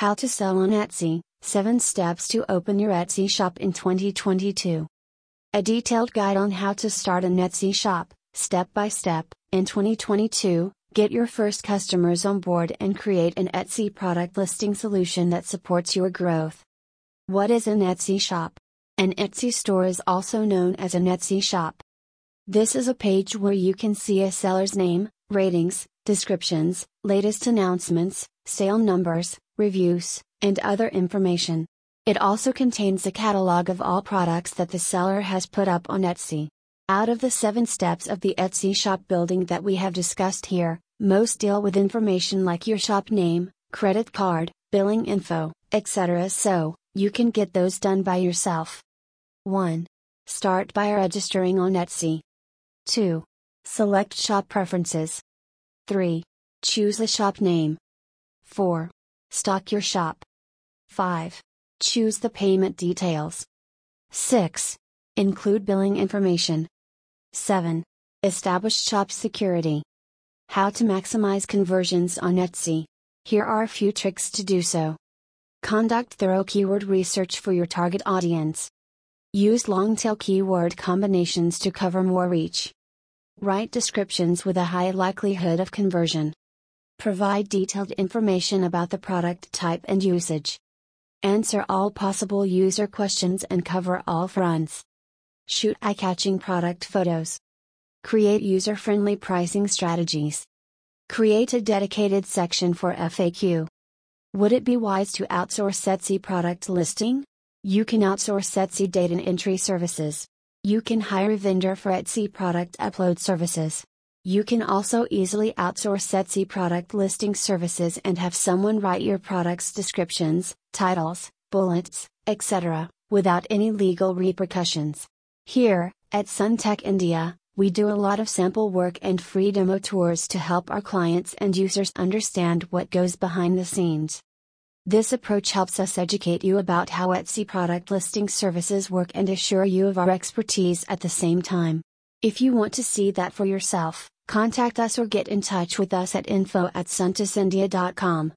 How to sell on Etsy 7 Steps to Open Your Etsy Shop in 2022. A detailed guide on how to start an Etsy shop, step by step, in 2022. Get your first customers on board and create an Etsy product listing solution that supports your growth. What is an Etsy shop? An Etsy store is also known as an Etsy shop. This is a page where you can see a seller's name, ratings, descriptions, latest announcements, sale numbers, reviews, and other information. It also contains a catalog of all products that the seller has put up on Etsy. Out of the seven steps of the Etsy shop building that we have discussed here, most deal with information like your shop name, credit card, billing info, etc. So, you can get those done by yourself. 1. Start by registering on Etsy. 2. Select shop preferences. 3. Choose a shop name. 4. Stock your shop. 5. Choose the payment details. 6. Include billing information. 7. Establish shop security. How to maximize conversions on Etsy. Here are a few tricks to do so. Conduct thorough keyword research for your target audience. Use long tail keyword combinations to cover more reach. Write descriptions with a high likelihood of conversion. Provide detailed information about the product type and usage. Answer all possible user questions and cover all fronts. Shoot eye catching product photos. Create user friendly pricing strategies. Create a dedicated section for FAQ. Would it be wise to outsource Etsy product listing? You can outsource Etsy data entry services. You can hire a vendor for Etsy product upload services. You can also easily outsource Etsy product listing services and have someone write your product's descriptions, titles, bullets, etc., without any legal repercussions. Here, at SunTec India, we do a lot of sample work and free demo tours to help our clients and users understand what goes behind the scenes. This approach helps us educate you about how Etsy product listing services work and assure you of our expertise at the same time. If you want to see that for yourself, contact us or get in touch with us at info at.